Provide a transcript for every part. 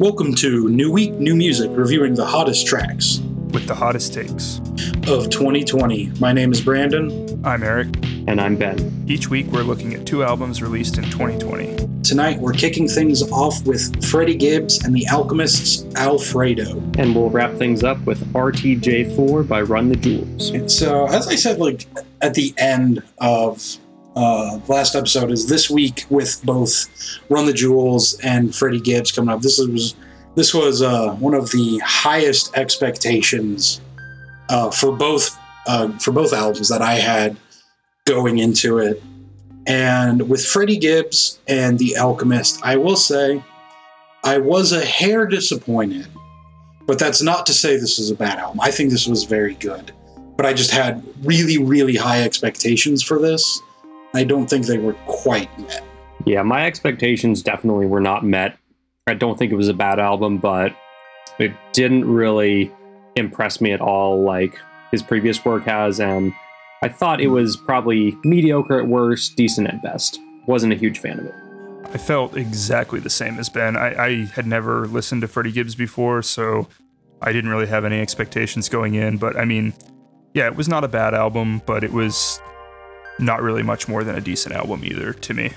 Welcome to New Week, New Music, reviewing the hottest tracks with the hottest takes. of 2020. My name is Brandon. I'm Eric. And I'm Ben. Each week we're looking at two albums released in 2020. Tonight we're kicking things off with Freddie Gibbs and the Alchemist's Alfredo. And we'll wrap things up with RTJ4 by Run the Jewels. And so, uh, as I said, like at the end of uh, last episode, is this week with both Run the Jewels and Freddie Gibbs coming up. This was this was uh, one of the highest expectations uh, for both uh, for both albums that I had going into it. And with Freddie Gibbs and The Alchemist, I will say I was a hair disappointed. But that's not to say this is a bad album. I think this was very good. But I just had really, really high expectations for this. I don't think they were quite met. Yeah, my expectations definitely were not met. I don't think it was a bad album, but it didn't really impress me at all like his previous work has. And I thought it was probably mediocre at worst, decent at best. Wasn't a huge fan of it. I felt exactly the same as Ben. I, I had never listened to Freddie Gibbs before, so I didn't really have any expectations going in. But I mean, yeah, it was not a bad album, but it was not really much more than a decent album either to me.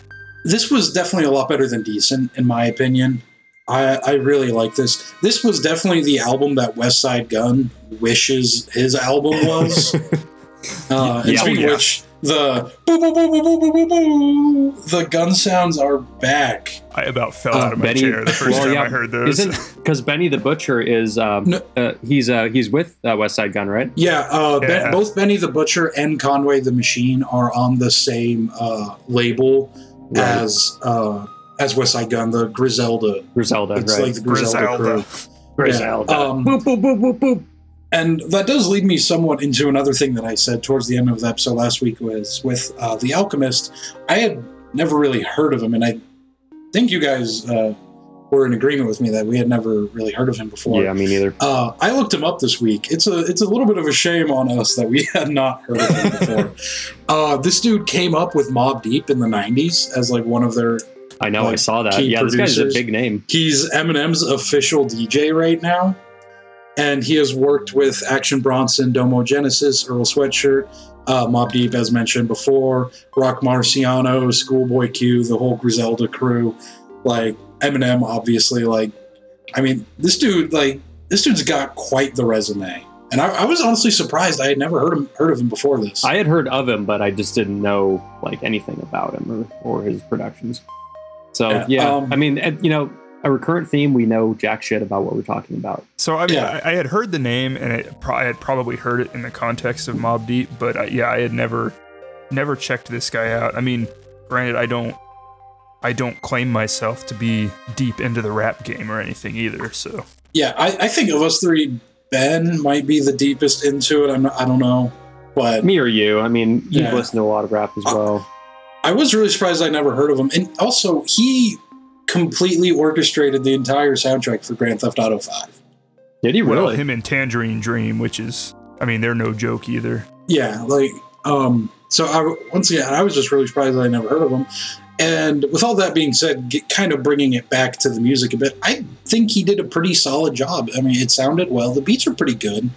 This was definitely a lot better than decent, in my opinion. I, I really like this. This was definitely the album that Westside Gunn wishes his album was. uh, Yeah, in yeah. which the boo, boo, boo, boo, boo, boo, boo, boo, the gun sounds are back. I about fell Uh, out of my Benny- chair the first well, time yeah, I heard those. Isn't because Benny the Butcher is um, No. uh, he's uh, he's with uh, Westside Gunn, right? Yeah, uh, Ben- both Benny the Butcher and Conway the Machine are on the same uh, label Right. as uh, as Westside Gunn, the Griselda. Griselda, It's right? like the Griselda, Griselda. crew. Griselda. Yeah, um, boop boop boop boop boop. And that does lead me somewhat into another thing that I said towards the end of the episode last week was with uh, The Alchemist. I had never really heard of him, and I think you guys uh, were in agreement with me that we had never really heard of him before. Yeah, me neither. Uh, I looked him up this week. It's a it's a little bit of a shame on us that we had not heard of him before. uh, this dude came up with Mobb Deep in the '90s as like one of their. I know, I saw that. Yeah, this guy's a big name. He's Eminem's official DJ right now, and he has worked with Action Bronson, Domo Genesis, Earl Sweatshirt, uh, Mobb Deep, as mentioned before, Rock Marciano, Schoolboy Q, the whole Griselda crew. Like Eminem, obviously. Like, I mean, this dude, like, this dude's got quite the resume. And I, I was honestly surprised. I had never heard him heard of him before this. I had heard of him, but I just didn't know like anything about him or, or his productions. So Yeah, yeah, um, I mean, you know, a recurrent theme. We know jack shit about what we're talking about. So I mean, Yeah. I, I had heard the name, and it, pro- I had probably heard it in the context of Mobb Deep, but I, yeah, I had never, never checked this guy out. I mean, granted, I don't, I don't claim myself to be deep into the rap game or anything either. So yeah, I, I think of us three, Ben might be the deepest into it. I'm not, I don't know, but Me or you? I mean, you've Yeah. listened to a lot of rap as Uh, well. I was really surprised I never heard of him. And also, he completely orchestrated the entire soundtrack for Grand Theft Auto 5. Did he well, really? him and Tangerine Dream, which is, I mean, they're no joke either. Yeah, like, um, so I, once again, I was just really surprised I never heard of him. And with all that being said, get, kind of bringing it back to the music a bit, I think he did a pretty solid job. I mean, it sounded well. The beats are pretty good.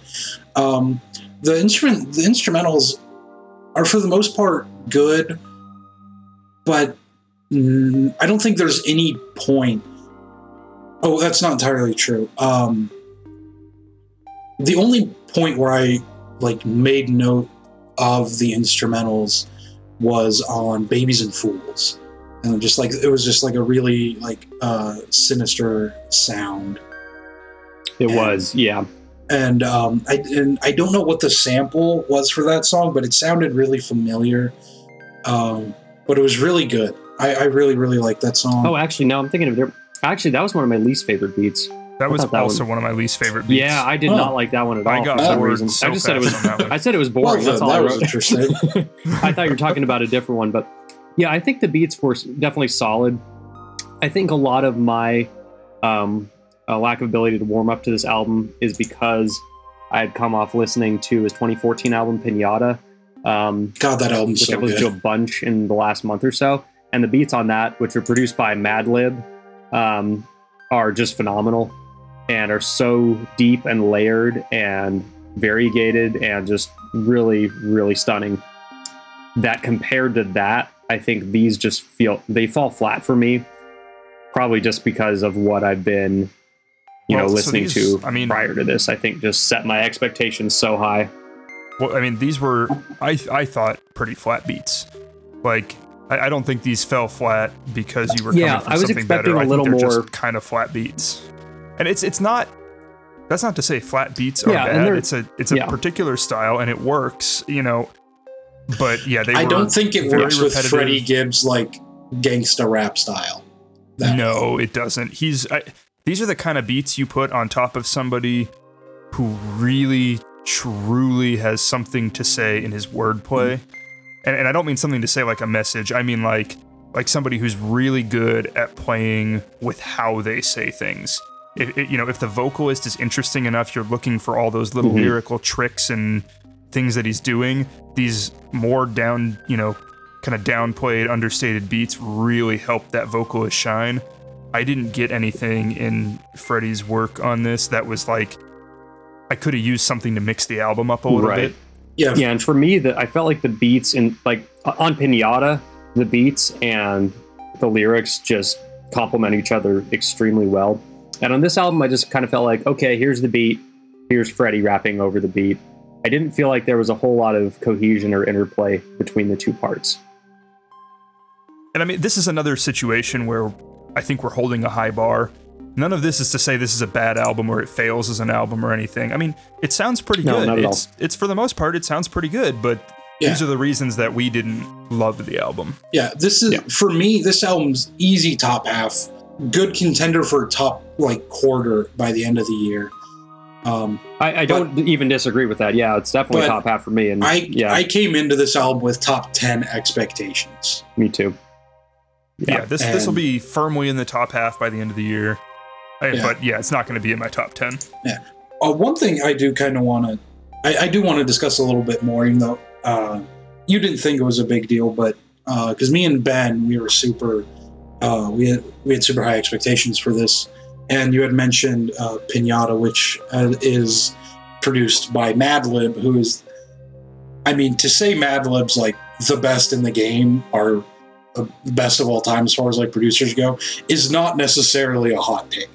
Um, the instrument, the instrumentals are for the most part good, but I don't think there's any point. Oh, that's not entirely true. Um, the only point where I like made note of the instrumentals was on Babies and Fools. And just like it was just like a really like uh sinister sound. It was, yeah. And um I and I don't know what the sample was for that song, but it sounded really familiar. Um but it was really good. I, I really, really like that song. Oh, actually, no, I'm thinking of it. Actually, that was one of my least favorite beats. That was thought that also one- one of my least favorite beats. Yeah, I did Oh. not like that one at all I got for some reason. so I just said it was. on that one. I said it was boring. then, That's all that I was wrote. interesting. I thought you were talking about a different one, but yeah, I think the beats were definitely solid. I think a lot of my um, uh, lack of ability to warm up to this album is because I had come off listening to his 2014 album Pinata, um, God, that album's which so I've listened to a bunch in the last month or so, and the beats on that, which were produced by Madlib, um, are just phenomenal and are so deep and layered and variegated and just really, really stunning. That compared to that, I think these just feel they fall flat for me. Probably just because of what I've been, you Well, know, so listening these- to I mean- prior to this. I think just set my expectations so high. Well, I mean, these were I I thought pretty flat beats. Like I, I don't think these fell flat because you were coming Yeah, from I was something expecting better. a I little think they're more- just kind of flat beats, and it's it's not. That's not to say flat beats are Yeah, bad. It's a it's a yeah. particular style and it works, you know. But yeah, they I were don't think it very works with repetitive. Freddie Gibbs like gangsta rap style. That- No, it doesn't. He's I, these are the kind of beats you put on top of somebody who really truly has something to say in his wordplay. And, and I don't mean something to say like a message. I mean like like somebody who's really good at playing with how they say things. If, if- you know, if the vocalist is interesting enough, you're looking for all those little Mhm. lyrical tricks and things that he's doing. These more down, you know, kind of downplayed, understated beats really help that vocalist shine. I didn't get anything in Freddie's work on this that was like I could have used something to mix the album up a little Right. bit. Yeah, Yeah, and for me, that I felt like the beats in like on Pinata, the beats and the lyrics just complement each other extremely well. And on this album, I just kind of felt like, okay, here's the beat, here's Freddie rapping over the beat. I didn't feel like there was a whole lot of cohesion or interplay between the two parts. And I mean, this is another situation where I think we're holding a high bar. None of this is to say this is a bad album or it fails as an album or anything. I mean, it sounds pretty No, good. not at all. it's it's for the most part it sounds pretty good, but Yeah. these are the reasons that we didn't love the album. yeah. This is Yeah. for me. This album's easy top half. Good contender for top like quarter by the end of the year. Um, I, I don't even disagree with that. Yeah, it's definitely top half for me. And I yeah, I came into this album with top ten expectations. me too. Yeah, this this will be firmly in the top half by the end of the year. I- Yeah. But yeah, it's not going to be in my top 10. Uh, one thing I do kind of want to, I, I do want to discuss a little bit more, even though uh, you didn't think it was a big deal, but because me and Ben, we were super, uh, we had we had super high expectations for this, and you had mentioned uh, Pinata, which uh, is produced by Madlib, who is, I mean, to say Madlib's like the best in the game or the best of all time as far as like producers go, is not necessarily a hot take.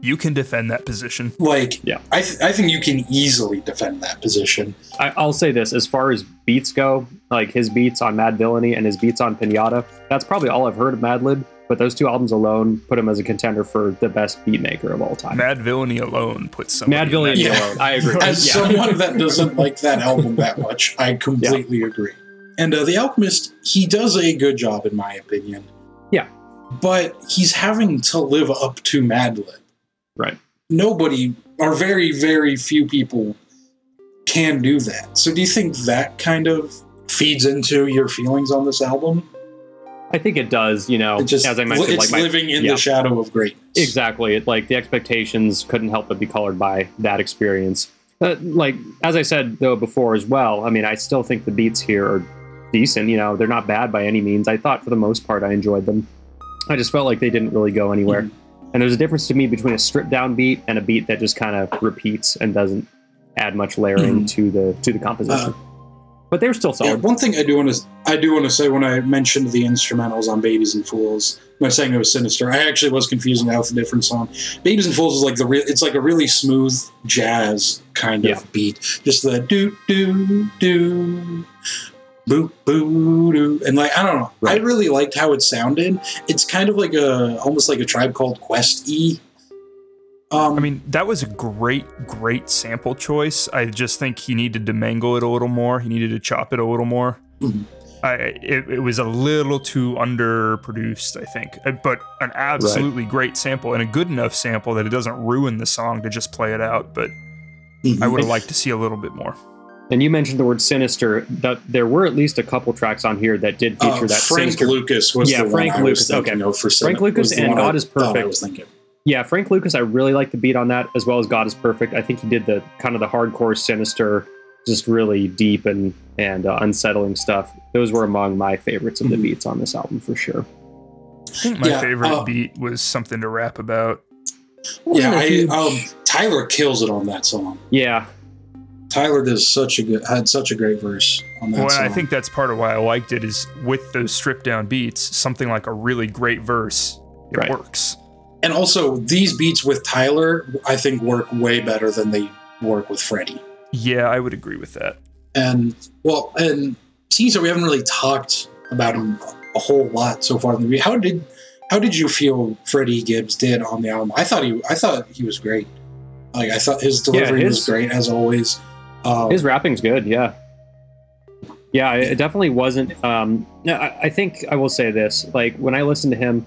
You can defend that position. Like, Yeah. I, th- I think you can easily defend that position. I, I'll say this: as far as beats go, like his beats on Madvillainy and his beats on Pinata, that's probably all I've heard of Madlib. But those two albums alone put him as a contender for the best beat maker of all time. Madvillainy alone puts some Madvillainy Yeah. alone, I agree. As Yeah. someone that doesn't like that album that much, I completely agree. And uh, The Alchemist, he does a good job, in my opinion. Yeah. But he's having to live up to Madlib. Right. Nobody, or very, very few people, can do that. So do you think that kind of feeds into your feelings on this album? I think it does. You know, just, as I mentioned, it's like my, living in yeah. the shadow of greatness. Exactly. It, like the expectations couldn't help but be colored by that experience. Uh, like as I said though before as well. I mean, I still think the beats here are decent. You know, they're not bad by any means. I thought for the most part I enjoyed them. I just felt like they didn't really go anywhere. Mm-hmm. And there's a difference to me between a stripped down beat and a beat that just kind of repeats and doesn't add much layering Mhm. to the to the composition. Uh, but they're still Yeah, one thing I do want to I do want to say when I mentioned the instrumentals on Babies and Fools, when I was saying it was sinister, I actually was confusing that with a different song. Babies and Fools is like the real it's like a really smooth jazz kind of beat, just the do do do. Boo boo doo, and like I don't know, Right. I really liked how it sounded. It's kind of like a almost like a tribe called Quest E. Um, I mean, that was a great, great sample choice. I just think he needed to mangle it a little more. He needed to chop it a little more. Mhm. I, it, it was a little too underproduced, I think, Uh, but an absolutely great sample and a good enough sample that it doesn't ruin the song to just play it out. But mhm. I would have liked to see a little bit more. And you mentioned the word sinister. That there were at least a couple tracks on here that did feature Uh, that Frank sinister Lucas was Yeah, the Frank one I was Lucas, thinking okay. of for Frank Lucas and God I is thought I Perfect. was thinking. Yeah, Frank Lucas, I really like the beat on that, as well as God is Perfect. I think he did the kind of the hardcore, sinister, just really deep and and uh, unsettling stuff. Those were among my favorites of the Mhm. beats on this album for sure. I think my Yeah, favorite uh, beat was something to rap about. Yeah, Wasn't a I, huge- um, Tyler kills it on that song. yeah, Tyler does such a good had such a great verse on that Well, song. I think that's part of why I liked it is with those stripped down beats, something like a really great verse, it Right. works. and also these beats with Tyler, I think work way better than they work with Freddie. Yeah, I would agree with that. And well, and Caesar, we haven't really talked about him a whole lot so far in the review. How did how did you feel Freddie Gibbs did on the album? I thought he I thought he was great. Like I thought his delivery was his- great as always. Um, his rapping's good. Yeah, yeah, it definitely wasn't. Um, I, I think I will say this: like when I listen to him,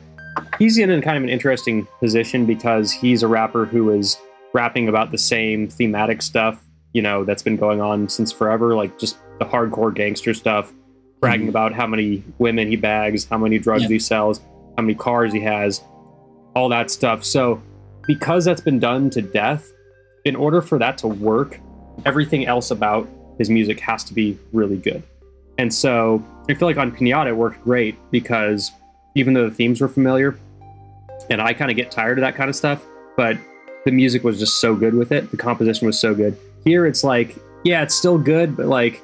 he's in a kind of an interesting position because he's a rapper who is rapping about the same thematic stuff, you know, that's been going on since forever, like just the hardcore gangster stuff, bragging Mhm. about how many women he bags, how many drugs Yeah. he sells, how many cars he has, all that stuff. So, because that's been done to death, in order for that to work, everything else about his music has to be really good. And so, I feel like on Pinata it worked great because even though the themes were familiar, and I kind of get tired of that kind of stuff, but the music was just so good with it. The composition was so good. Here it's like, yeah, it's still good, but like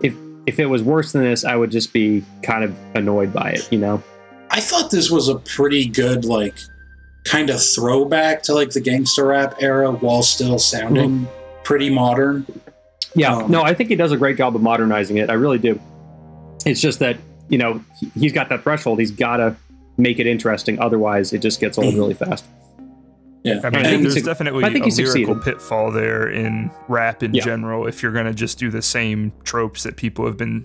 if if it was worse than this, I would just be kind of annoyed by it, you know? I thought this was a pretty good like kind of throwback to like the gangster rap era while still sounding mm-hmm. Pretty modern. Yeah, Um, no, I think he does a great job of modernizing it. I really do. It's just that, you know, he- he's got that threshold. He's got to make it interesting. Otherwise, it just gets old really fast. Yeah. I mean, I think there's definitely I think a he lyrical succeeded. pitfall there in rap in Yeah. general. If you're going to just do the same tropes that people have been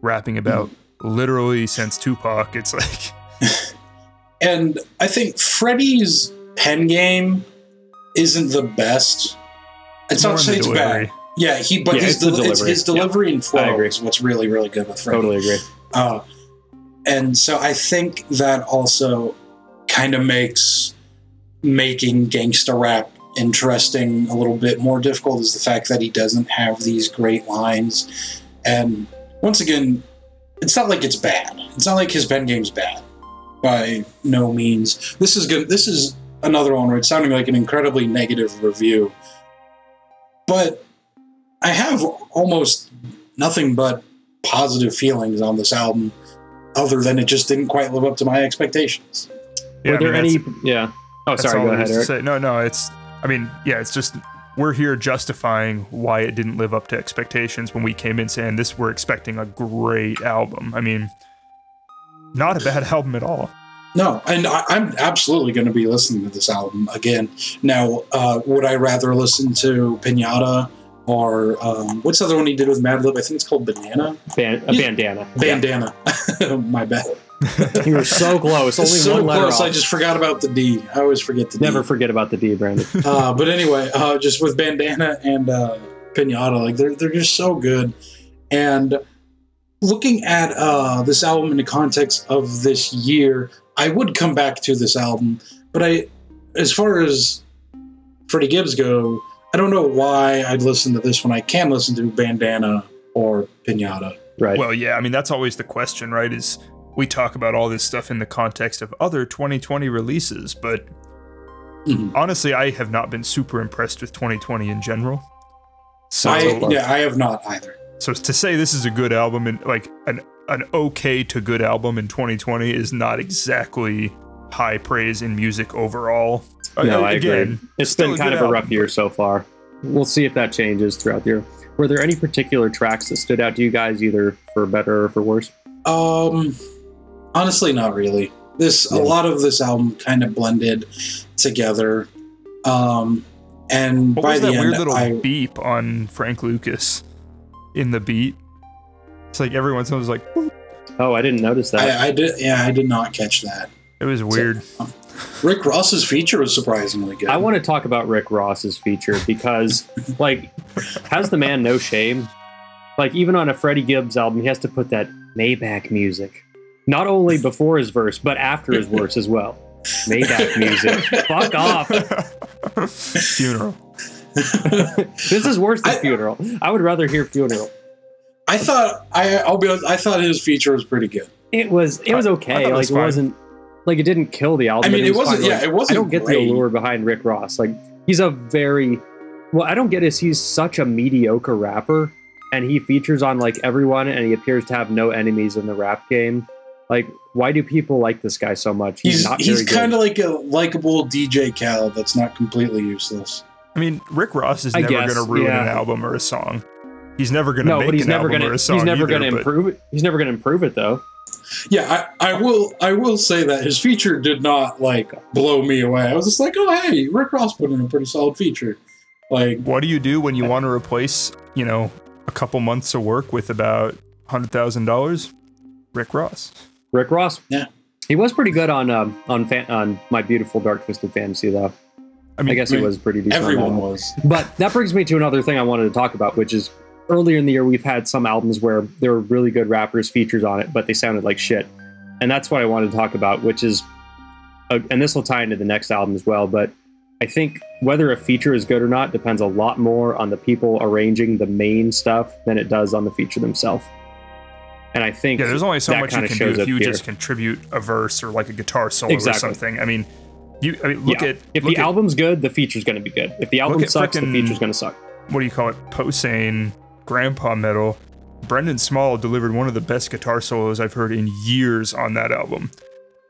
rapping Mm-hmm. about literally since Tupac, it's like, And I think Freddie's pen game isn't the best. It's not to in say the it's bad. Yeah, he but Yeah, his, it's the del- it's delivery. his delivery and I flow agree. is what's really really good with Freddie. Totally agree. Uh, and so I think that also kind of makes making gangsta rap interesting a little bit more difficult is the fact that he doesn't have these great lines. And once again, it's not like it's bad. It's not like his pen game's bad by no means. This is good. This is another one where it's sounding like an incredibly negative review. But I have almost nothing but positive feelings on this album, other than it just didn't quite live up to my expectations. Yeah, Were I mean, there any? Yeah. Oh, sorry. Go ahead, Eric. say. No, no, it's, I mean, yeah, it's just, we're here justifying why it didn't live up to expectations when we came in saying this, we're expecting a great album. I mean, not a bad album at all. No, and I, I'm absolutely going to be listening to this album again. Now, uh, would I rather listen to Pinata or um, what's the other one he did with Madlib? I think it's called Banana Ban- a Yeah. bandana. Bandana. My bad. You were so close. Only so one letter close. I just forgot about the D. I always forget the Never D. forget about the D, Brandon. uh, but anyway, uh, just with Bandana and uh, Pinata, like they're they're just so good. And looking at uh, this album in the context of this year, I would come back to this album. But I, as far as Freddie Gibbs go, I don't know why I'd listen to this when I can listen to Bandana or Pinata. Right. Well, yeah, I mean, that's always the question, right? Is we talk about all this stuff in the context of other 2020 releases, but Mhm. honestly, I have not been super impressed with 2020 in general. So, I yeah, I have not either. so to say this is a good album and like an an okay to good album in 2020 is not exactly high praise in music overall. no, Uh, I agree. It's still been kind good of a album, rough year so far. We'll see if that changes throughout the year. Were there any particular tracks that stood out to you guys, either for better or for worse? Um, honestly, not really. This Yeah. a lot of this album kind of blended together. Um, and What by was the that end, weird little I beep on Frank Lucas in the beat? It's like every once in a while, it was like Oh, I didn't notice that. I, I did yeah I did not catch that. it was weird. Um, Rick Ross's feature was surprisingly good. I want to talk about Rick Ross's feature because, like, has the man no shame? Like, even on a Freddie Gibbs album, he has to put that Maybach music, not only before his verse but after his verse as well. Maybach music. Fuck off. Funeral. this is worse than I- Funeral. I would rather hear Funeral. I thought I I'll be honest, I thought his feature was pretty good. It was it was I- I okay. thought it like was it wasn't like it didn't kill the album. I mean, but it was wasn't. fine. Yeah, Like, it wasn't. I don't get great. the allure behind Rick Ross. Like he's a very well. I don't get is he's such a mediocre rapper, and he features on like everyone, and he appears to have no enemies in the rap game. Like, why do people like this guy so much? He's not he's very good. kind of like a likable DJ Khaled that's not completely useless. I mean, Rick Ross is I never guess, going to ruin yeah. an album or a song. He's never going to no, make but he's an never album gonna or a song he's never gonna improve it. He's never gonna improve it though. Yeah, I, I will I will say that his feature did not like blow me away. I was just like, oh hey, Rick Ross put in a pretty solid feature. Like What do you do when you want to replace, you know, a couple months of work with about hundred thousand dollars? Rick Ross. Rick Ross. Yeah. he was pretty good on um, on fan, on my beautiful dark twisted fantasy though. I mean, I guess I mean, he was pretty decent. everyone one. was. But that brings me to another thing I wanted to talk about, which is earlier in the year we've had some albums where there were really good rappers features on it, but they sounded like shit. And that's what I wanted to talk about, which is, uh, and this will tie into the next album as well. But I think whether a feature is good or not depends a lot more on the people arranging the main stuff than it does on the feature themselves. And I think yeah, there's only so much you can do if you here. just contribute a verse or like a guitar solo Exactly. or something. I mean, you I mean, look Yeah. at if look the at, album's good, the feature's going to be good. If the album sucks, frickin- the feature's going to suck. what do you call it? Posehn, Grandpa Metal. Brendan Small delivered one of the best guitar solos I've heard in years on that album,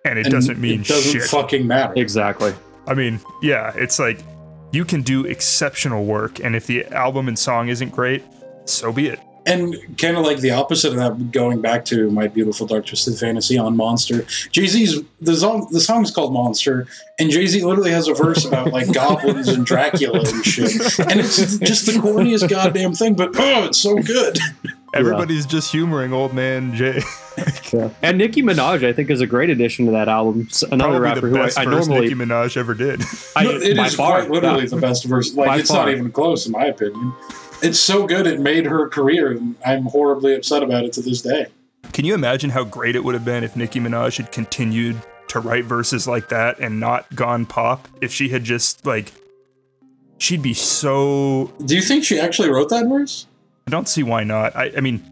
and it And doesn't mean it doesn't shit. fucking matter. Exactly. I mean, yeah, it's like you can do exceptional work, and if the album and song isn't great, so be it. And kind of like the opposite of that, going back to my beautiful dark twisted fantasy on Monster. Jay Z's the song. The song's called Monster, and Jay Z literally has a verse about like goblins and Dracula and shit. And it's just the corniest goddamn thing, but oh, it's so good. Everybody's just humoring old man Jay. Yeah. And Nicki Minaj, I think, is a great addition to that album. S- Another Probably rapper the who I, best I normally Nicki Minaj ever did. I, No, it by is far, quite literally yeah. the best verse. Like it's far. not even close, in my opinion. It's so good it made her career, and I'm horribly upset about it to this day. Can you imagine how great it would have been if Nicki Minaj had continued to write verses like that and not gone pop? If she had just like, she'd be so. Do you think she actually wrote that verse? I don't see why not. I, I mean,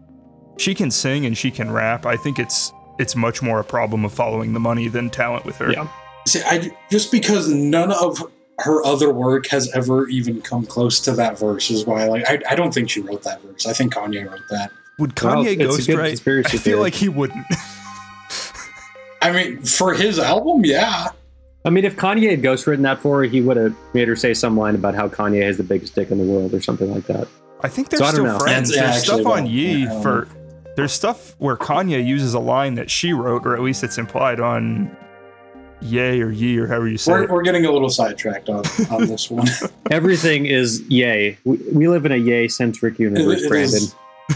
she can sing and she can rap. I think it's it's much more a problem of following the money than talent with her. Yeah. See, I just because none of her other work has ever even come close to that verse is why. Like, I, I don't think she wrote that verse. I think Kanye wrote that. Would Kanye it's a good ghostwrite? conspiracy I feel theory. like he wouldn't. I mean, for his album, yeah. I mean, if Kanye had ghostwritten that for her, he would have made her say some line about how Kanye has the biggest dick in the world or something like that. I think they're So still know. friends. Yeah, There's stuff on well, Yee I for. There's stuff where Kanye uses a line that she wrote, or at least it's implied on Yay or ye or however you say We're, it. we're getting a little sidetracked on, on this one. Everything is yay. We, we live in a yay centric universe, It- it Brandon. is-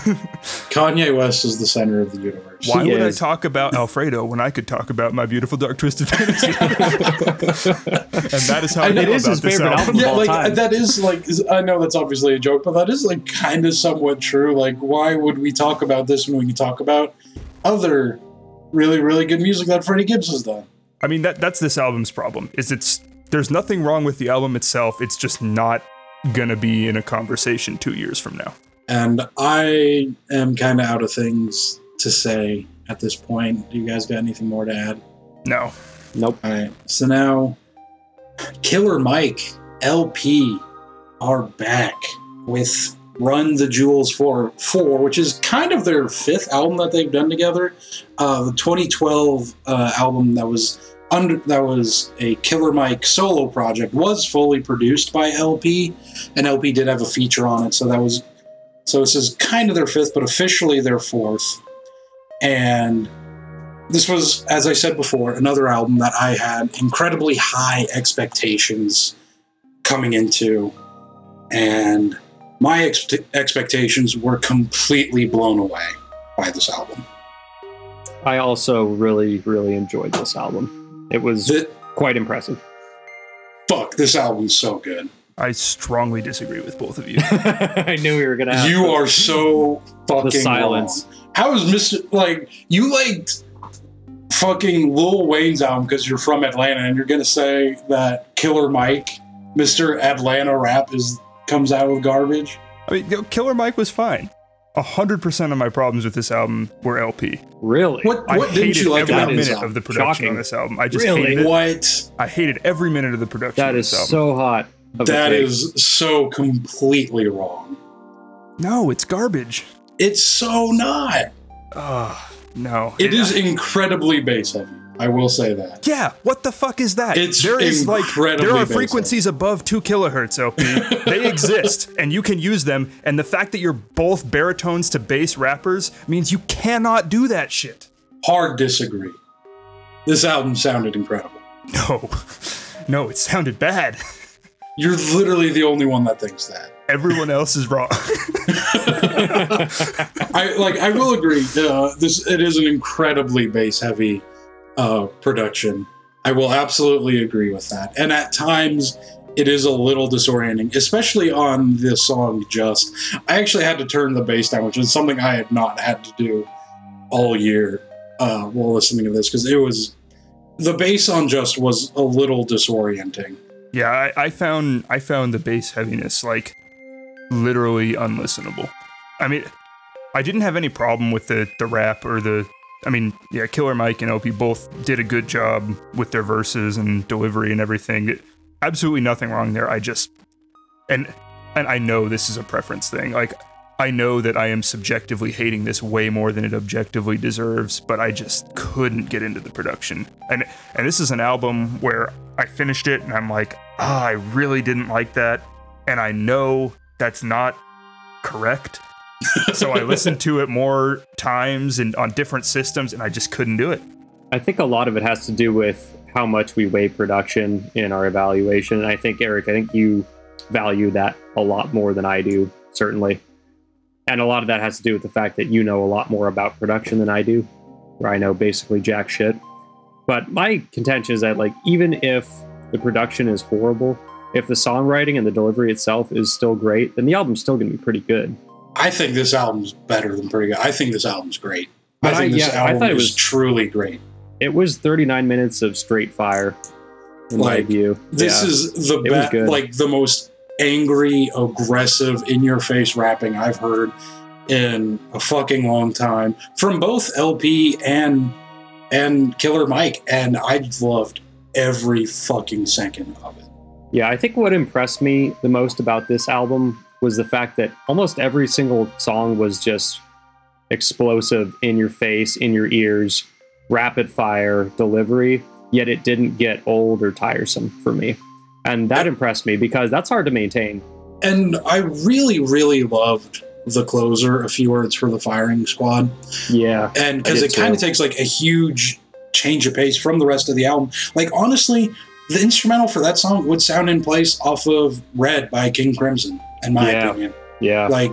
Kanye West is the center of the universe. Why He would I talk about Alfredo when I could talk about my beautiful dark twisted fantasy? and that is how I, I know feel it is about his this favorite album. album. of yeah, all like time. that is like is- I know that's obviously a joke, but that is like kind of somewhat true. Like, why would we talk about this when we can talk about other really really good music that Freddie Gibbs has done? I mean that that's this album's problem. Is it's there's nothing wrong with the album itself. It's just not gonna be in a conversation two years from now. And I am kind of out of things to say at this point. Do you guys got anything more to add? No. Nope. All right. So now, Killer Mike El-P are back with Run the Jewels for four, which is kind of their fifth album that they've done together. Uh, the 2012 uh, album that was under that was a Killer Mike solo project was fully produced by El-P, and El-P did have a feature on it. So that was so this is kind of their fifth, but officially their fourth. And this was, as I said before, another album that I had incredibly high expectations coming into, and my ex- expectations were completely blown away by this album. I also really, really enjoyed this album. It was The, quite impressive. fuck, this album's so good. I strongly disagree with both of you. I knew we were gonna. Have You are so fucking the silence. wrong. How is Mr. like you liked fucking Lil Wayne's album because you're from Atlanta and you're gonna say that Killer Mike, Mr. Atlanta rap is comes out with garbage? I mean, you know, Killer Mike was fine. hundred percent of my problems with this album were El-P. Really? What I what didn't hated you like every about minute this of the production Shocking. on this album. I just Really? hated it. What? I hated every minute of the production. that of is album. so hot. of a That take. is so completely wrong. no, it's garbage. It's so not. Ugh, no, It is incredibly bass heavy. I will say that. Yeah, what the fuck is that? It's there is like there are basic. frequencies above two kilohertz, El-P. they exist, and you can use them. And the fact that you're both baritones to bass rappers means you cannot do that shit. Hard disagree. This album sounded incredible. No, no, it sounded bad. You're literally the only one that thinks that. Everyone else is wrong. I like. I will agree. Uh, this it is an incredibly bass heavy uh, production. I will absolutely agree with that. And at times, it is a little disorienting, especially on the song "Just." I actually had to turn the bass down, which is something I had not had to do all year uh, while listening to this because it was the bass on "Just" was a little disorienting. yeah, I, I found I found the bass heaviness like literally unlistenable. I mean, I didn't have any problem with the the rap or the. I mean, yeah, Killer Mike and El-P both did a good job with their verses and delivery and everything. Absolutely nothing wrong there. I just and and I know this is a preference thing. Like I know that I am subjectively hating this way more than it objectively deserves, but I just couldn't get into the production. And and this is an album where I finished it and I'm like, ah, I really didn't like that, and I know that's not correct. So I listened to it more times and on different systems, and I just couldn't do it. I think a lot of it has to do with how much we weigh production in our evaluation. And I think, Eric, I think you value that a lot more than I do, certainly. And a lot of that has to do with the fact that you know a lot more about production than I do, where I know basically jack shit. But my contention is that, like, even if the production is horrible, if the songwriting and the delivery itself is still great, then the album's still going to be pretty good. I think this album's better than pretty good. I think this album's great. But I I- think this yeah, I album thought it was- truly great. It was 39 minutes of straight fire, in my Like, view. This Yeah. is the It was be- like the most angry, aggressive, in your face rapping I've heard in a fucking long time from both El-P and and Killer Mike, and I loved every fucking second of it. Yeah, I think what impressed me the most about this album was the fact that almost every single song was just explosive, in your face, in your ears, rapid fire delivery, yet it didn't get old or tiresome for me. And that impressed me because that's hard to maintain. And I really, really loved the closer, a few words for the firing squad. Yeah. and because it kind of takes like a huge change of pace from the rest of the album. Like honestly, the instrumental for that song would sound in place off of "Red" by King Crimson, in my Yeah. opinion. Yeah. Like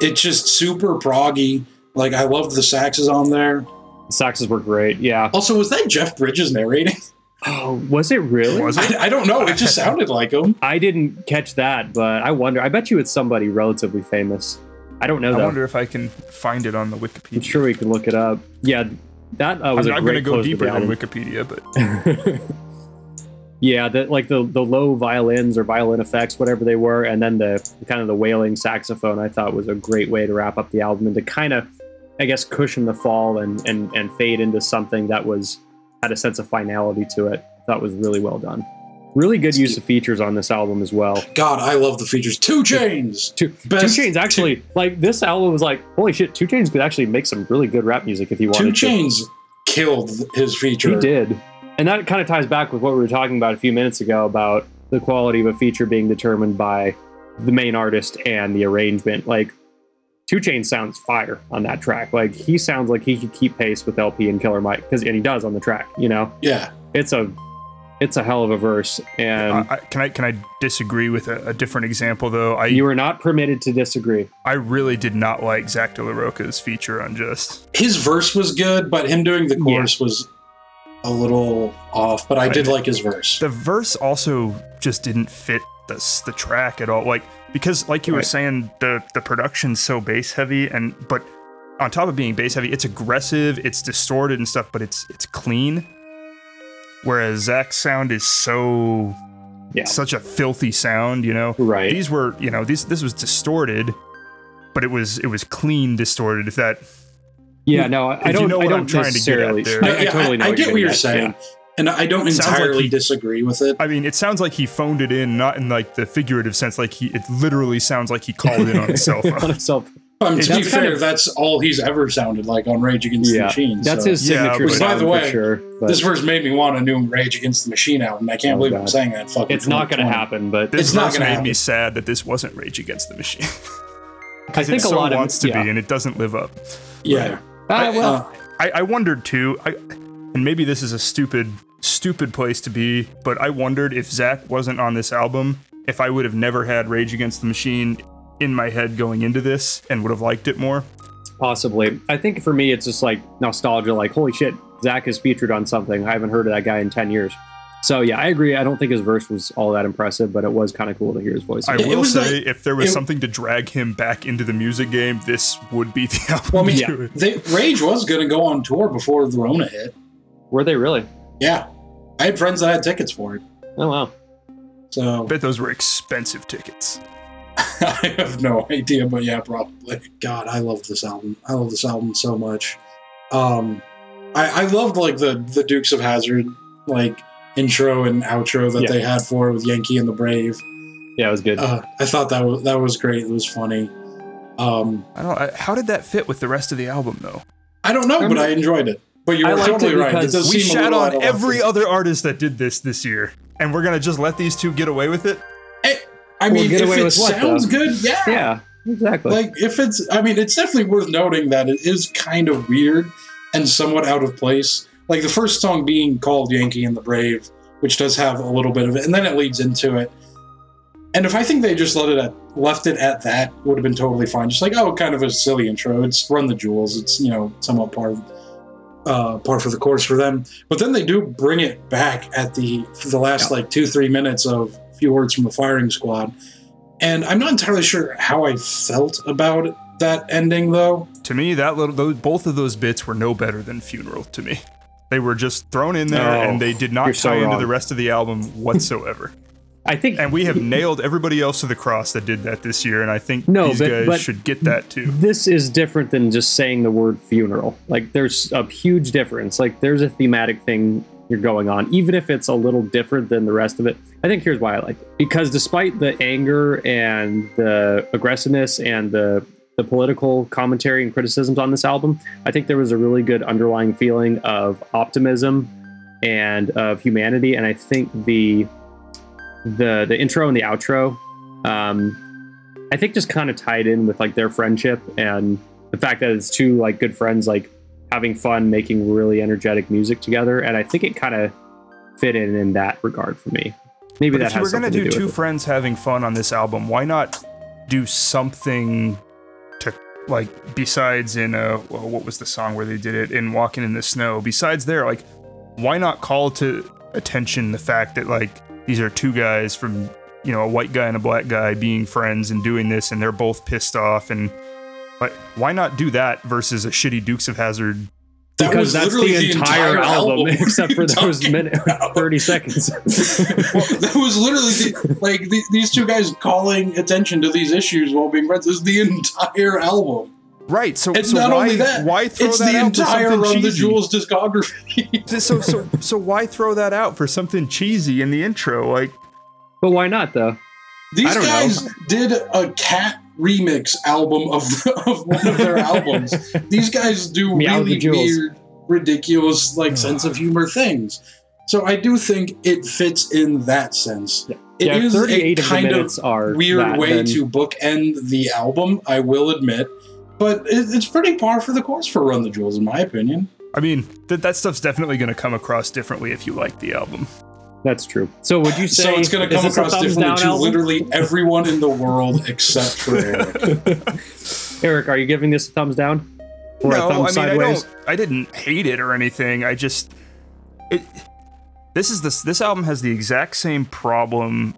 it's just super proggy. Like I loved the saxes on there. The saxes were great. Yeah. Also, was that Jeff Bridges narrating? Oh, was it really? Was it? I, I don't know. It just sounded like him. I didn't catch that, but I wonder. I bet you it's somebody relatively famous. I don't know I though. wonder if I can find it on the Wikipedia. I'm sure we can look it up. Yeah, that uh, was I'm a not going to go deeper the than. Wikipedia, but yeah, the, like the the low violins or violin effects, whatever they were, and then the kind of the wailing saxophone, I thought was a great way to wrap up the album and to kind of, I guess, cushion the fall and and and fade into something that was had a sense of finality to it. I thought was really well done. Really good use of features on this album as well. God, I love the features. 2 Chainz. Two, 2 Chainz actually like this album was like holy shit. 2 Chainz could actually make some really good rap music if he wanted Two to. Chains killed his feature. He did. And that kind of ties back with what we were talking about a few minutes ago about the quality of a feature being determined by the main artist and the arrangement. Like, 2 Chainz sounds fire on that track. Like, he sounds like he could keep pace with El-P and Killer Mike, because and he does on the track. You know, Yeah. it's a it's a hell of a verse, and I, I, can I can I disagree with a, a different example though? I you are not permitted to disagree. I really did not like Zack de la Rocha's feature on Just. His verse was good, but him doing the chorus was a little off. But I did like his verse. The verse also just didn't fit the the track at all. Like because like you were saying, the the production's so bass heavy, and but on top of being bass heavy, it's aggressive, it's distorted and stuff, but it's it's clean. Whereas Zack's sound is so Yeah. such a filthy sound, you know. Right. These were, you know, these this was distorted, but it was it was clean distorted. If that Yeah, no, I don't. know I don't I'm trying to get at necessarily. there. I, No, I yeah, totally know. I, what get what you're at, saying, and I don't Sounds like entirely he- disagree with it. I mean, it sounds like he phoned it in, not in like the figurative sense. Like he, it literally sounds like he called in on his cell Yeah. on phone. a cell phone. Um, to That's be kind fair, of- that's all he's ever sounded like on Rage Against the Machine. that's so. his Yeah, signature but- Which, by the way, sure. This verse made me want a new Rage Against the Machine album. I can't Oh, believe I'm saying that. Fucking it's not going to happen. But This It's not gonna made me sad that this wasn't Rage Against the Machine. I think it a so lot of wants to yeah. be, and it doesn't live up. Yeah. Ah, well, Uh, I, I wondered too, I, and maybe this is a stupid, stupid place to be, but I wondered if Zack wasn't on this album, if I would have never had Rage Against the Machine in my head going into this and would have liked it more. Possibly. I think for me, it's just like nostalgia. Like, holy shit, Zack is featured on something. I haven't heard of that guy in 10 years. So, yeah, I agree. I don't think his verse was all that impressive, but it was kind of cool to hear his voice. I will say, like- if there was it- something to drag him back into the music game, this would be the album. well, I mean, to do it. they, Rage was going to go on tour before the Rona hit. Were they really? Yeah. I had friends that had tickets for it. Oh, wow. So I bet those were expensive tickets. I have no idea, but yeah, probably. God, I love this album. I love this album so much. Um, I, I loved like the the Dukes of Hazzard like intro and outro that Yeah. they had for it with Yankee and the Brave. Yeah, it was good. Uh, I thought that was that was great. It was funny. Um, I don't. I, how did that fit with the rest of the album, though? I don't know, but I enjoyed it. But you're I liked it totally right. It We shat on out of left every other artist that did this this year, and we're gonna just let these two get away with it. I Well, mean, get if it with what, sounds good, yeah. yeah, exactly. Like if it's, I mean, it's definitely worth noting that it is kind of weird and somewhat out of place. Like the first song being called "Yankee and the Brave," which does have a little bit of it, and then it leads into it. And if I think they just let it at, left it at that, would have been totally fine. Just like, oh, kind of a silly intro. It's run the jewels. It's you know somewhat part of uh, par for the course for them. But then they do bring it back at the the last like two three minutes of a few words from the firing squad. And I'm not entirely sure how I felt about that ending though. To me, that little, those, both of those bits were no better than "Funeral." To me, they were just thrown in there, No, and oh, they did not you're so tie into the rest of the album whatsoever. I think and we have nailed everybody else to the cross that did that this year, and I think No, these but- guys but- should get that too. this is different than just saying the word funeral. Like there's a huge difference. Like there's a thematic thing you're going on, even if it's a little different than the rest of it. I think here's why I like it. Because despite the anger and the aggressiveness and the the political commentary and criticisms on this album, I think there was a really good underlying feeling of optimism and of humanity. And I think the the the intro and the outro um, I think just kind of tied in with like their friendship and the fact that it's two like good friends like having fun making really energetic music together and I think it kind of fit in in that regard for me. Maybe But that if you has were gonna do do two with it. friends having fun on this album, why not do something to like besides in uh well, what was the song where they did it in Walking in the Snow? Besides there, like why not call to attention the fact that like these are two guys from you know a white guy and a black guy being friends and doing this, and they're both pissed off and. But why not do that versus a shitty Dukes of Hazzard That because was that's the literally entire, album, What are except for those minute about? 30 seconds. well, that was literally the, like the, these two guys calling attention to these issues while being friends. This is the entire album. Right. So, It's so not why, only that; why throw it's that the out for entire something Run the cheesy? Jewels discography. so so so why throw that out for something cheesy in the intro? Like but why not though? These I don't guys did a cat remix album of, of one of their albums. These guys do Meow really Jewels. weird, ridiculous, like sense of humor things. So I do think it fits in that sense. It yeah, is a 38 of the kind of minutes weird that, way then- to bookend the album, I will admit. But it, it's pretty par for the course for Run the Jewels, in my opinion. I mean, that that stuff's definitely going to come across differently if you like the album. That's true. So would you say so it's going to come across differently to album? literally everyone in the world except for Eric. Eric, are you giving this a thumbs down? Or no, a thumb I mean sideways? I don't. I didn't hate it or anything. I just it. This is this this album has the exact same problem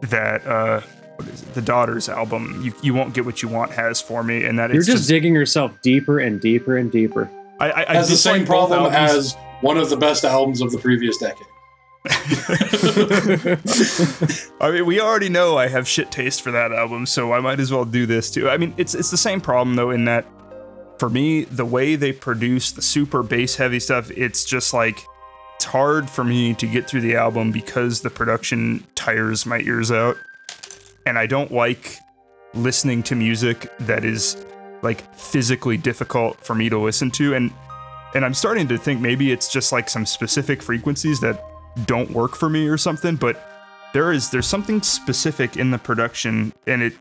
that uh what is it? The Daughters album. You you won't get what you want has for me, and that You're it's just, digging yourself deeper and deeper and deeper. I, I, I has the same problem albums. as one of the best albums of the previous decade. I mean, we already know I have shit taste for that album, so I might as well do this too. I mean, it's it's the same problem though in that for me, the way they produce the super bass heavy stuff, it's just like it's hard for me to get through the album because the production tires my ears out. And I don't like listening to music that is like physically difficult for me to listen to and and I'm starting to think maybe it's just like some specific frequencies that don't work for me or something, but there is there's something specific in the production and it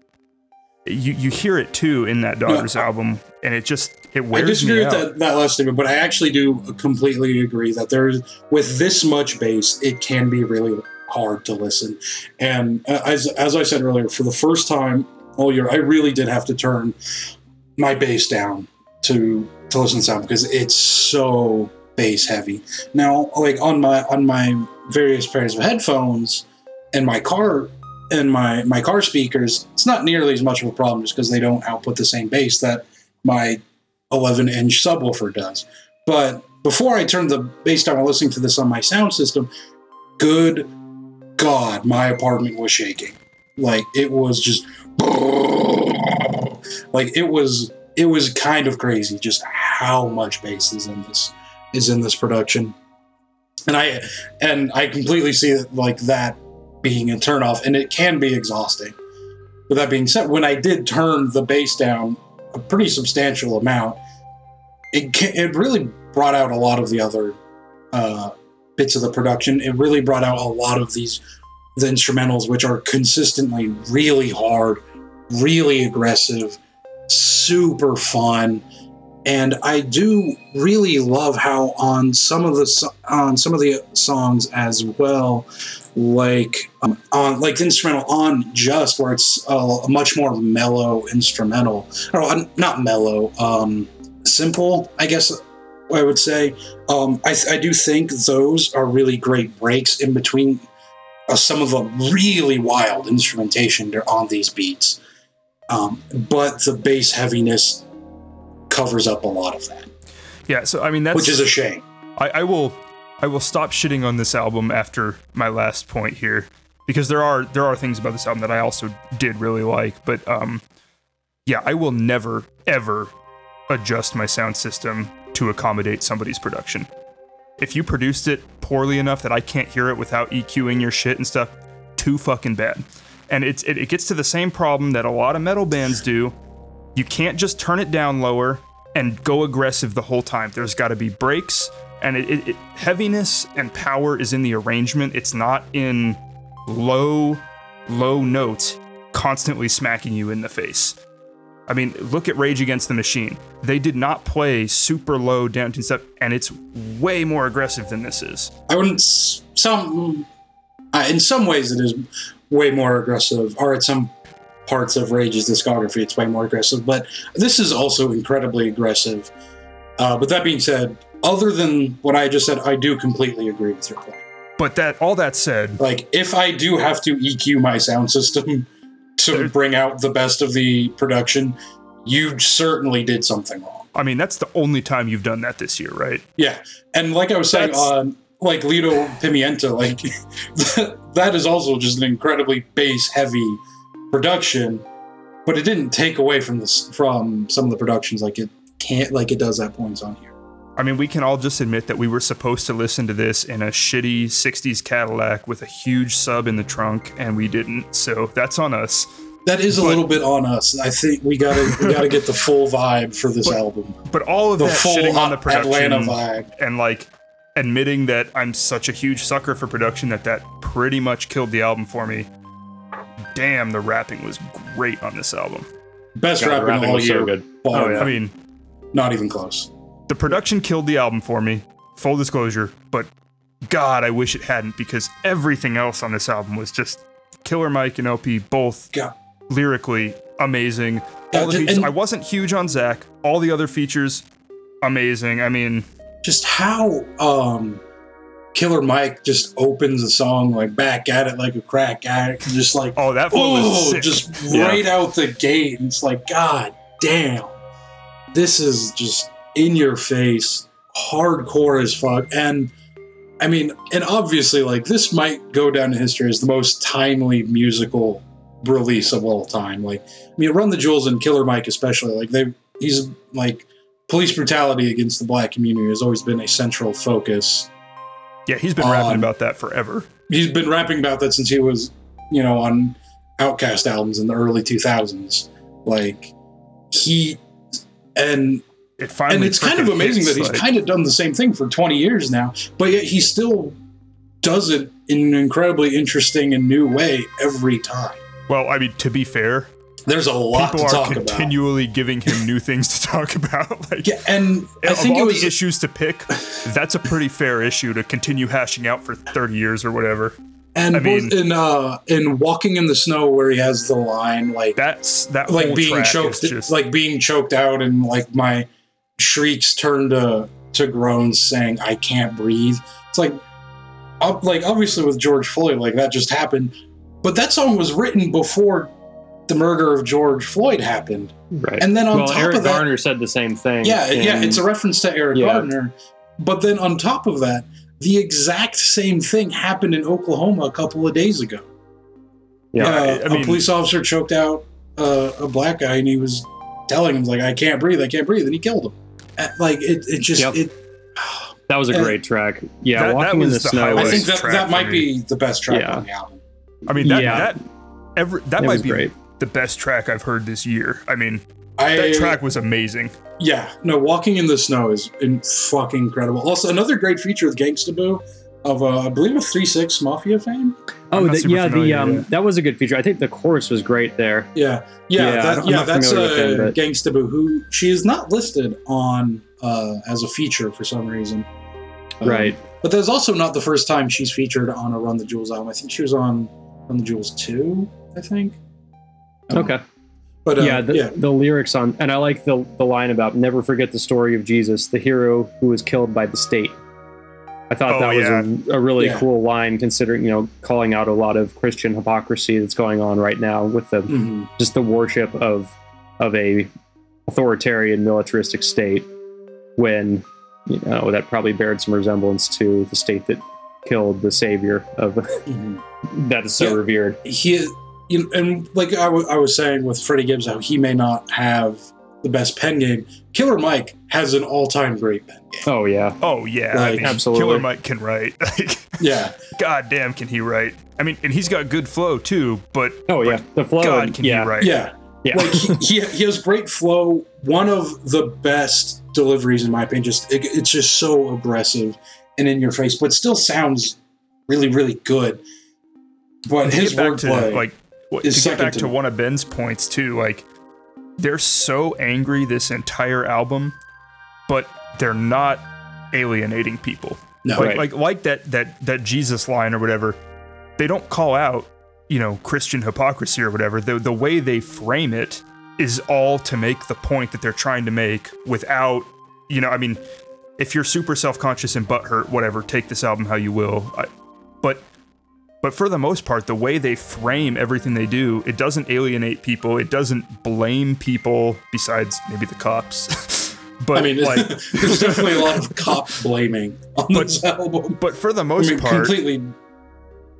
you you hear it too in that Daughters No, I- album and it just it I wears disagree me with that, that last statement, but I actually do completely agree that there's with this much bass, it can be really hard to listen. And uh, as as I said earlier, for the first time all year, I really did have to turn my bass down to to listen to sound because it's so bass heavy. Now, like on my on my various pairs of headphones and my car and my my car speakers, it's not nearly as much of a problem just because they don't output the same bass that my 11 inch subwoofer does. But before I turned the bass down while listening to this on my sound system, good God, my apartment was shaking. Like it was just like it was it was kind of crazy just how much bass is in this is in this production. And I and I completely see like that being a turnoff and it can be exhausting. With that being said, when I did turn the bass down a pretty substantial amount, it it really brought out a lot of the other uh, bits of the production. It really brought out a lot of these the instrumentals, which are consistently really hard, really aggressive, super fun. And I do really love how on some of the on some of the songs as well, like um, on like the instrumental on just where it's a, much more mellow instrumental. Or uh, not mellow um simple i guess i would say. Um i, I do think those are really great breaks in between uh, some of the really wild instrumentation on these beats. Um but the bass heaviness covers up a lot of that Yeah, so I mean that's which is a shame I, I will I will stop shitting on this album after my last point here because there are there are things about this album that I also did really like, but um yeah, I will never ever adjust my sound system to accommodate somebody's production. If you produced it poorly enough that I can't hear it without EQing your shit and stuff, too fucking bad. And it's it, it gets to the same problem that a lot of metal bands do. You can't just turn it down lower and go aggressive the whole time. There's got to be breaks, and it, it, it- heaviness and power is in the arrangement. It's not in low, low notes constantly smacking you in the face. I mean, look at Rage Against the Machine. They did not play super low down to stuff, and it's way more aggressive than this is. I wouldn't. Some, uh, in some ways, it is way more aggressive. Or at some parts of Rage's discography, it's way more aggressive. But this is also incredibly aggressive. Uh, but that being said, other than what I just said, I do completely agree with your point. But that all that said, Like, if I do have to EQ my sound system to bring out the best of the production, you certainly did something wrong. I mean, that's the only time you've done that this year, right? Yeah, and like I was saying on like Lido Pimienta, like that is also just an incredibly bass heavy production, but it didn't take away from this from some of the productions like it can't like it does at points on here. I mean, we can all just admit that we were supposed to listen to this in a shitty 60s Cadillac with a huge sub in the trunk, and we didn't. So that's on us. That is a But- little bit on us. I think we gotta we gotta get the full vibe for this But- album, But all of the that full shitting on the production Atlanta vibe. and like admitting that I'm such a huge sucker for production that that pretty much killed the album for me. Damn, the rapping was great on this album. Best God, rapping, rapping all was year. so good. bar I mean, not even close. the production killed the album for me. Full disclosure, but God, I wish it hadn't because everything else on this album was just Killer Mike and El-P both God. lyrically amazing. Yeah, All the features, and- I wasn't huge on Zack. All the other features, amazing. I mean, just how um Killer Mike just opens the song like back at it like a crack addict, just like oh, that oh, just Yeah. right out the gate. And it's like, God damn, this is just in your face, hardcore as fuck. And I mean, and obviously, like this might go down in history as the most timely musical release of all time. Like, I mean, Run the Jewels and Killer Mike, especially, like they, he's like police brutality against the black community has always been a central focus. Yeah, he's been rapping Um, about that forever. He's been rapping about that since he was, you know, on OutKast albums in the early 2000s. Like, he, and It finally and it's kind of amazing hits, that he's like- kind of done the same thing for 20 years now, but yet he still does it in an incredibly interesting and new way every time. Well, I mean, to be fair, There's a lot people to are talk about. continually giving him new things to talk about. Like, Yeah, and I of think all it was the issues to pick, that's a pretty fair issue to continue hashing out for 30 years or whatever. and I mean- in uh in Walking in the Snow where he has the line like That's that like being choked just like being choked out and like my shrieks turn to to groans saying I can't breathe. It's like like obviously with George Floyd like that just happened, but that song was written before the murder of George Floyd happened. Right. And then on well, top Eric of that Eric Garner said the same thing. Yeah, yeah, it's a reference to Eric Yeah. Gardner. But then on top of that, the exact same thing happened in Oklahoma a couple of days ago. yeah. Uh, I- I a mean- police officer choked out uh, a black guy, and he was telling him like, "I can't breathe, I can't breathe," and he killed him. Uh, Like it, it just Yep. it. that was a great track. Yeah, that- that walking in was the the snow. I think that that might be the best track Yeah. on the album. I mean, that, Yeah. that, every, that It might be great. The best track I've heard this year. I mean, I, that track was amazing. Yeah, no, Walking in the Snow is in fucking incredible. Also, another great feature with Gangsta Boo of uh, I believe a three six Mafia fame. Oh, the, yeah, the um, with that was a good feature. I think the chorus was great there. Yeah, yeah, Yeah, that, yeah. That's familiar with uh, him, Gangsta Boo, who she is not listed on uh, as a feature for some reason. Um, Right. but that's also not the first time she's featured on a Run the Jewels album. I think she was on Run the Jewels two. I think. Um, Okay. But uh, yeah, the, yeah, the lyrics on, and I like the the line about never forget the story of Jesus, the hero who was killed by the state. I thought Oh, that was yeah. a, a really Yeah. cool line, considering you know calling out a lot of Christian hypocrisy that's going on right now with the mhm. just the worship of of a authoritarian militaristic state when you know that probably bared some resemblance to the state that killed the savior of Mhm. that is so Yeah. revered he you know, and like I was saying with Freddie Gibbs, how he may not have the best pen game. Killer Mike has an all-time great pen game. oh yeah Oh, yeah. I mean, absolutely. Killer Mike can write. Yeah, God damn, can he write? I mean, and he's got good flow too, but oh yeah the flow God, and- can yeah he write? yeah. yeah Like he, he, he has great flow. One of the best deliveries, in my opinion. Just it, it's just so aggressive and in your face, but still sounds really, really good. But to his get to wordplay, like what, to get back to to one of Ben's points too, like they're so angry this entire album, but they're not alienating people. no, Like Right. like like that that that Jesus line or whatever. They don't call out, you know, Christian hypocrisy or whatever. The the way they frame it is all to make the point that they're trying to make without, you know, I mean, if you're super self-conscious and butthurt, whatever, take this album how you will. I, but but for the most part, the way they frame everything they do, it doesn't alienate people. It doesn't blame people, besides maybe the cops. but I mean, like, there's definitely a lot of cop blaming on But- this album. but for the I most mean, part, completely.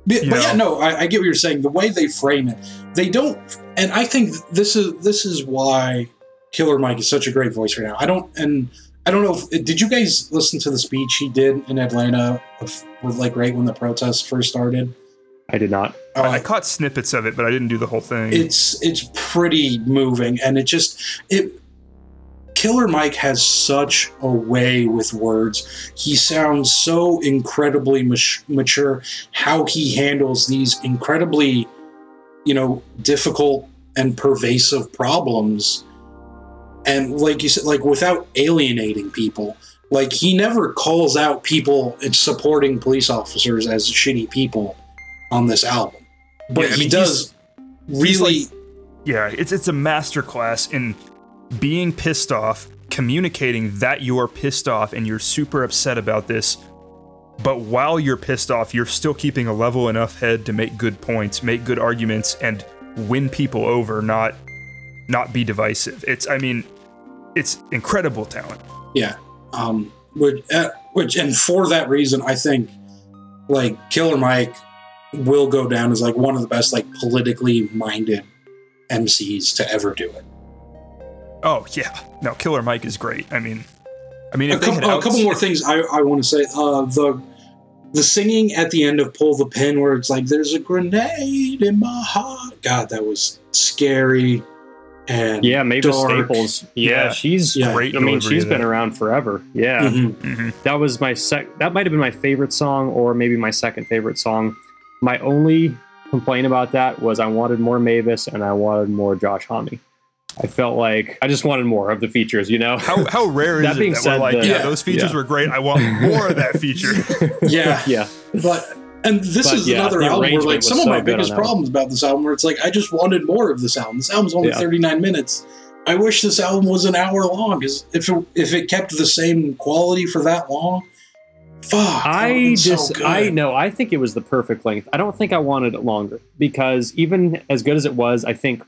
But, but yeah, no, I, I get what you're saying. The way they frame it, they don't, and I think this is this is why Killer Mike is such a great voice right now. I don't, and I don't know. if Did you guys listen to the speech he did in Atlanta, with like right when the protests first started? I did not. Uh, I, I caught snippets of it, but I didn't do the whole thing. it's it's pretty moving and it just it killer mike has such a way with words. He sounds so incredibly mat- mature. How he handles these incredibly you know difficult and pervasive problems. And like you said like without alienating people. Like he never calls out people and supporting police officers as shitty people on this album but Yeah, I he does really yeah, it's it's a masterclass in being pissed off, communicating that you are pissed off and you're super upset about this. But while you're pissed off, you're still keeping a level enough head to make good points, make good arguments, and win people over, not not be divisive. It's I mean, it's incredible talent. Yeah. Um, which, uh, which, and for that reason, I think like Killer Mike will go down as like one of the best like politically minded MCs to ever do it. Oh yeah, no, Killer Mike is great. I mean, I mean, A they couple, had a couple more things I, I want to say. Uh, the the singing at the end of "Pull the Pin," where it's like "There's a grenade in my heart." God, that was scary. And Yeah, Mavis dark. Staples. Yeah, Yeah. she's Yeah. Great I mean, she's been around forever. Yeah. Mhm. Mhm. That was my sec. That might have been my favorite song, or maybe my second favorite song. My only complaint about that was I wanted more Mavis and I wanted more Josh Homme. I felt like I just wanted more of the features. You know. How how rare is That it being that said, we're like, the- yeah, Yeah. those features Yeah. were great. I want more of that feature. Yeah, yeah. but and this But, is yeah, another album where like was some of so my biggest problems about this album where it's like I just wanted more of this album. This album's only Yeah. 39 minutes. I wish this album was an hour long because if it, if it kept the same quality for that long, fuck. I been so just. I know I think it was the perfect length. I don't think I wanted it longer because even as good as it was, I think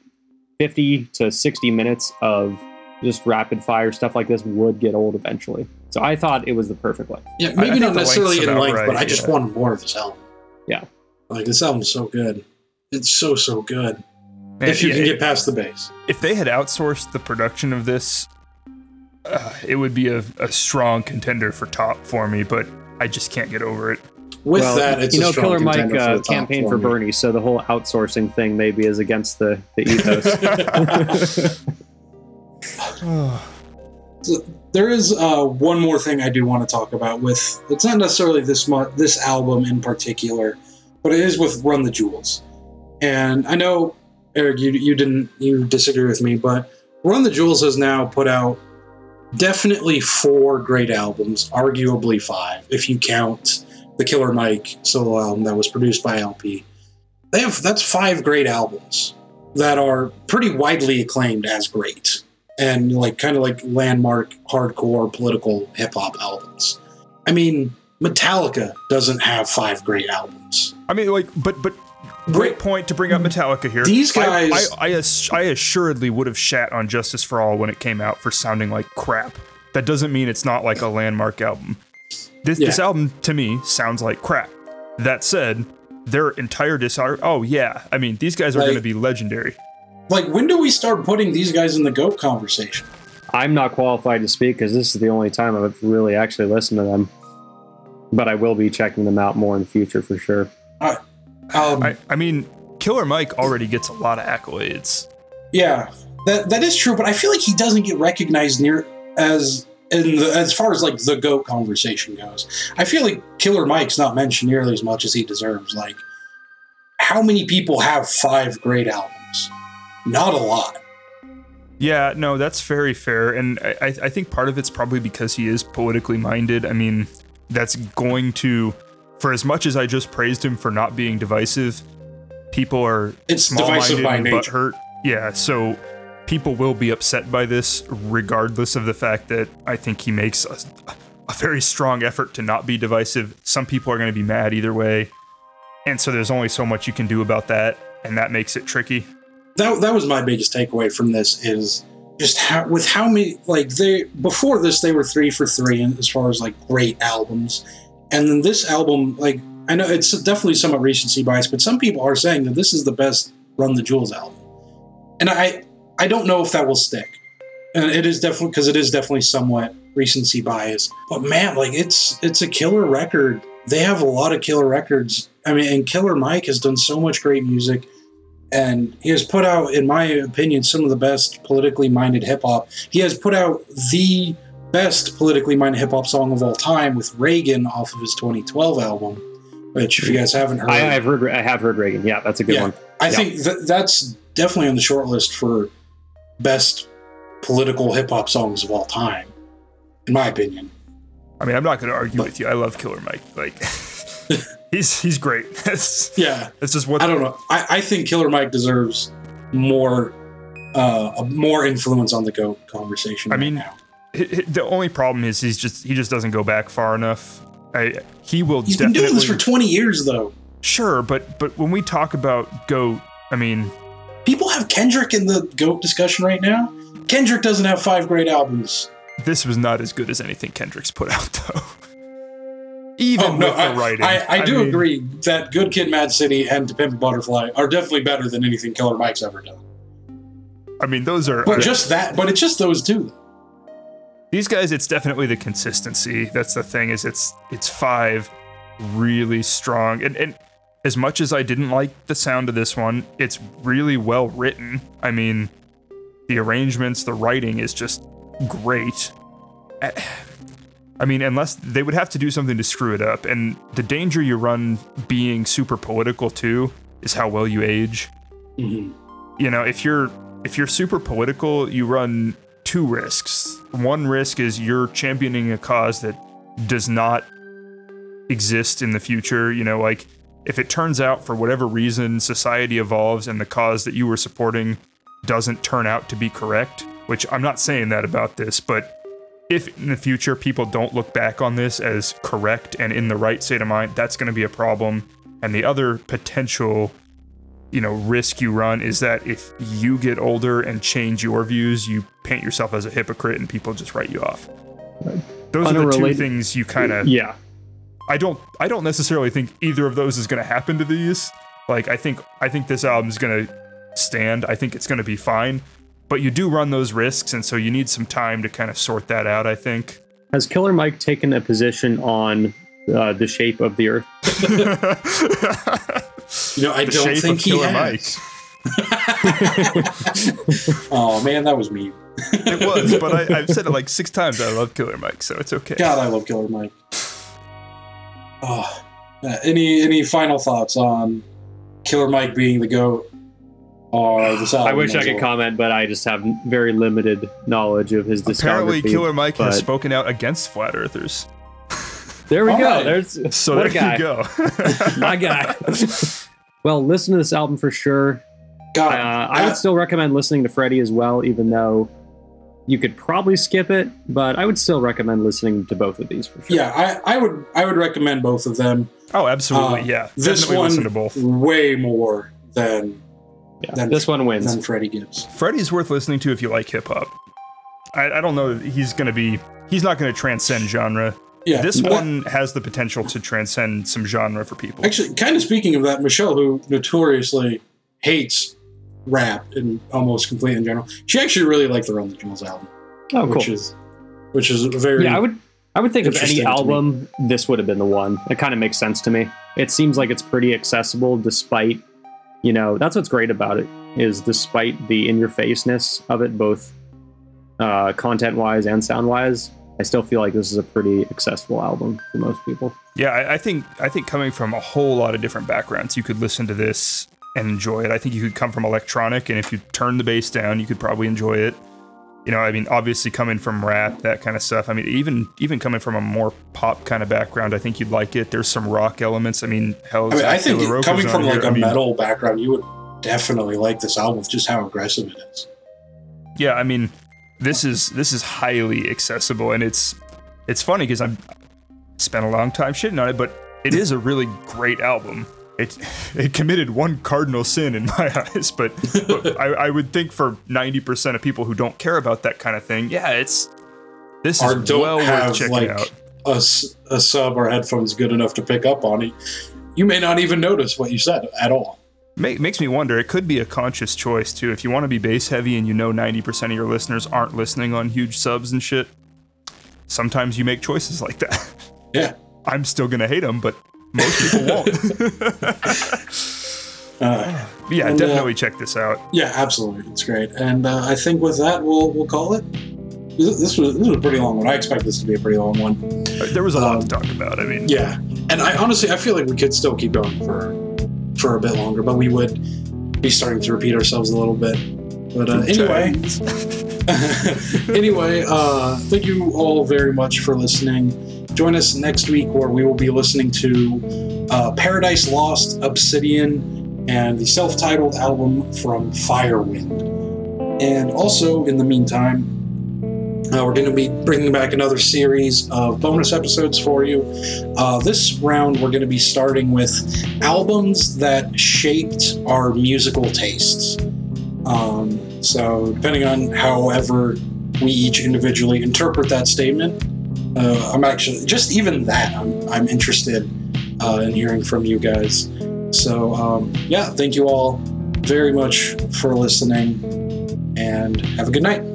50 to 60 minutes of just rapid fire stuff like this would get old eventually. So I thought it was the perfect length. Yeah, I maybe not necessarily length's in length, right, but I just yeah. wanted more of this album. Yeah. Like this album's so good. It's so so good. Man, if you yeah, can get past the bass. if they had outsourced the production of this, uh, it would be a, a strong contender for top for me. But I just can't get over it. With well, that, it's you a know, Killer Mike contender for uh, the top campaign for. Bernie, so the whole outsourcing thing maybe is against the the ethos. There is uh, one more thing I do want to talk about with. It's not necessarily this mu- this album in particular, but it is with Run the Jewels. And I know Eric, you you didn't you disagree with me, but Run the Jewels has now put out definitely four great albums, arguably five if you count the Killer Mike solo album that was produced by El-P. They have that's five great albums that are pretty widely acclaimed as great and like kind of like landmark hardcore political hip hop albums. I mean, Metallica doesn't have five great albums. I mean, like, but but great point to bring up Metallica here. These I- guys- I I, ass- I assuredly would have shat on Justice for All when it came out for sounding like crap. That doesn't mean it's not like a landmark album. This this album to me sounds like crap. That said, their entire discography. Oh yeah, I mean these guys are Like- going to be legendary. Like, when do we start putting these guys in the GOAT conversation? I'm not qualified to speak because this is the only time I've really actually listened to them. But I will be checking them out more in the future for sure. Um, I I mean, Killer Mike already gets a lot of accolades. yeah, that that is true, but I feel like he doesn't get recognized near as in the, as far as like the GOAT conversation goes. I feel like Killer Mike's not mentioned nearly as much as he deserves. Like, how many people have five great albums? Not a lot. Yeah, no, that's very fair, and I, I I think part of it's probably because he is politically minded. I mean, that's going to, for as much as I just praised him for not being divisive, people are It's small-minded divisive by and nature. butthurt. Yeah, so people will be upset by this, regardless of the fact that I think he makes a, a very strong effort to not be divisive. Some people are going to be mad either way, and so there's only so much you can do about that, and that makes it tricky. that that was my biggest takeaway from this is just how with how many like they before this they were three for three in, as far as like great albums and then this album like i know it's definitely somewhat recency bias but some people are saying that this is the best run the jewels album. And i i don't know if that will stick. And it is definitely because it is definitely somewhat recency bias. But man like it's it's a killer record. They have a lot of killer records. I mean and killer mike has done so much great music. And he has put out, in my opinion, some of the best politically minded hip hop. He has put out the best politically minded hip hop song of all time with Reagan off of his 2012 album, which, if you guys haven't heard, I, I've heard. I have heard Reagan. Yeah, that's a good Yeah. one. I yeah. think that that's definitely on the short list for best political hip hop songs of all time, in my opinion. I mean, I'm not going to argue with you. I love Killer Mike. Like, he's he's great. It's, Yeah, that's just what I don't know. I, I think Killer Mike deserves more. Uh, more influence on the GOAT conversation. I right mean, now. The only problem is he's just he just doesn't go back far enough. I he will he's been doing this for 20 years, though. sure, but but when we talk about goat, I mean, People have Kendrick in the GOAT discussion right now. Kendrick doesn't have five great albums. this was not as good as anything Kendrick's put out though. even Oh, no, with the I, writing. I, I do mean, agree that Good Kid, Mad City, and To Pimp a Butterfly are definitely better than anything Killer Mike's ever done. I mean, those are But just that, but it's just those two. These guys. It's definitely the consistency. That's the thing. Is it's it's five really strong and and as much as I didn't like the sound of this one, it's really well written. I mean, the arrangements, the writing is just great. I- mean, unless they would have to do something to screw it up, and the danger you run being super political too is how well you age. Mhm. you know if you're if you're super political you run two risks. One risk is you're championing a cause that does not exist in the future you know like if it turns out for whatever reason society evolves and the cause that you were supporting doesn't turn out to be correct which i'm not saying that about this but if in the future people don't look back on this as correct and in the right state of mind that's going to be a problem. And the other potential you know risk you run is that if you get older and change your views you paint yourself as a hypocrite and people just write you off. Those are the two things you kind of Yeah. i don't i don't necessarily think either of those is going to happen to these. Like i think i think this album's going to stand. I think it's going to be fine. But you do run those risks and so you need some time to kind of sort that out i think. Has Killer Mike taken a position on uh, the shape of the Earth? You know, I the don't think he killer has. mike Oh man, that was me. it was but I, i've said it like six times i love killer mike so it's okay God, I love Killer Mike. Oh, any any final thoughts on Killer Mike being the goat or this album? I wish I could well? comment, but I just have very limited knowledge of his discography. Apparently, Killer Mike has spoken out against flat earthers. There we All go. right. There's So what a there guy. you go. My guy. well, listen to this album for sure. God, Uh, I would still recommend listening to Freddie as well, even though you could probably skip it. But I would still recommend listening to both of these for sure. yeah, I, I would I would recommend both of them. oh, absolutely. Uh, yeah. This Definitely one listen to both. way more than Yeah, Then- this one wins. than Freddie Gibbs. Freddie's worth listening to if you like hip hop. I, I don't know he's going to be, he's not going to transcend genre. Yeah, This but- one has the potential to transcend some genre for people. Actually, kind of speaking of that, Michelle, who notoriously hates rap and almost completely in general, she actually really liked the Run the Jewels album, oh, cool. which is which is very Yeah, I would. I would think of any album, this would have been the one. It kind of makes sense to me. It seems like it's pretty accessible, despite, you know, that's what's great about it is despite the in-your-faceness of it, both uh, content-wise and sound-wise. I still feel like this is a pretty accessible album for most people. Yeah, I, I think I think coming from a whole lot of different backgrounds, you could listen to this and enjoy it. I think you could come from electronic, and if you turn the bass down, you could probably enjoy it. You know, I mean, obviously coming from rap, that kind of stuff. I mean, even even coming from a more pop kind of background, I think you'd like it. There's some rock elements. I mean, hell, I mean, I think De coming on from here. like a I mean, metal background, you would definitely like this album with just how aggressive it is. yeah, I mean, this is this is highly accessible, and it's it's funny because I've spent a long time shitting on it, but it is a really great album. It it committed one cardinal sin in my eyes, but, but I, I would think for ninety percent of people who don't care about that kind of thing, yeah, it's this Or is well worth checking like out. a, a sub or headphones good enough to pick up on it. You may not even notice what you said at all. Ma- makes me wonder. It could be a conscious choice too. If you want to be bass heavy and you know ninety percent of your listeners aren't listening on huge subs and shit, sometimes you make choices like that. Yeah. I'm still gonna hate them, but most people won't. Uh, yeah, And, uh, definitely check this out. yeah, absolutely, it's great. And uh, I think with that, we'll we'll call it. This this was this was a pretty long one. I expect this to be a pretty long one. There was a lot um, to talk about. I mean, Yeah, and I honestly I feel like we could still keep going for for a bit longer, but we would be starting to repeat ourselves a little bit. But uh, anyway, anyway, uh, thank you all very much for listening. Join us next week where we will be listening to uh, Paradise Lost, Obsidian, and the self-titled album from Firewind. And also, in the meantime, uh, we're going to be bringing back another series of bonus episodes for you. Uh, this round, we're going to be starting with albums that shaped our musical tastes. Um, so, depending on however we each individually interpret that statement, uh, I'm actually just even that I'm I'm interested uh, in hearing from you guys. So um, yeah, thank you all very much for listening, and have a good night.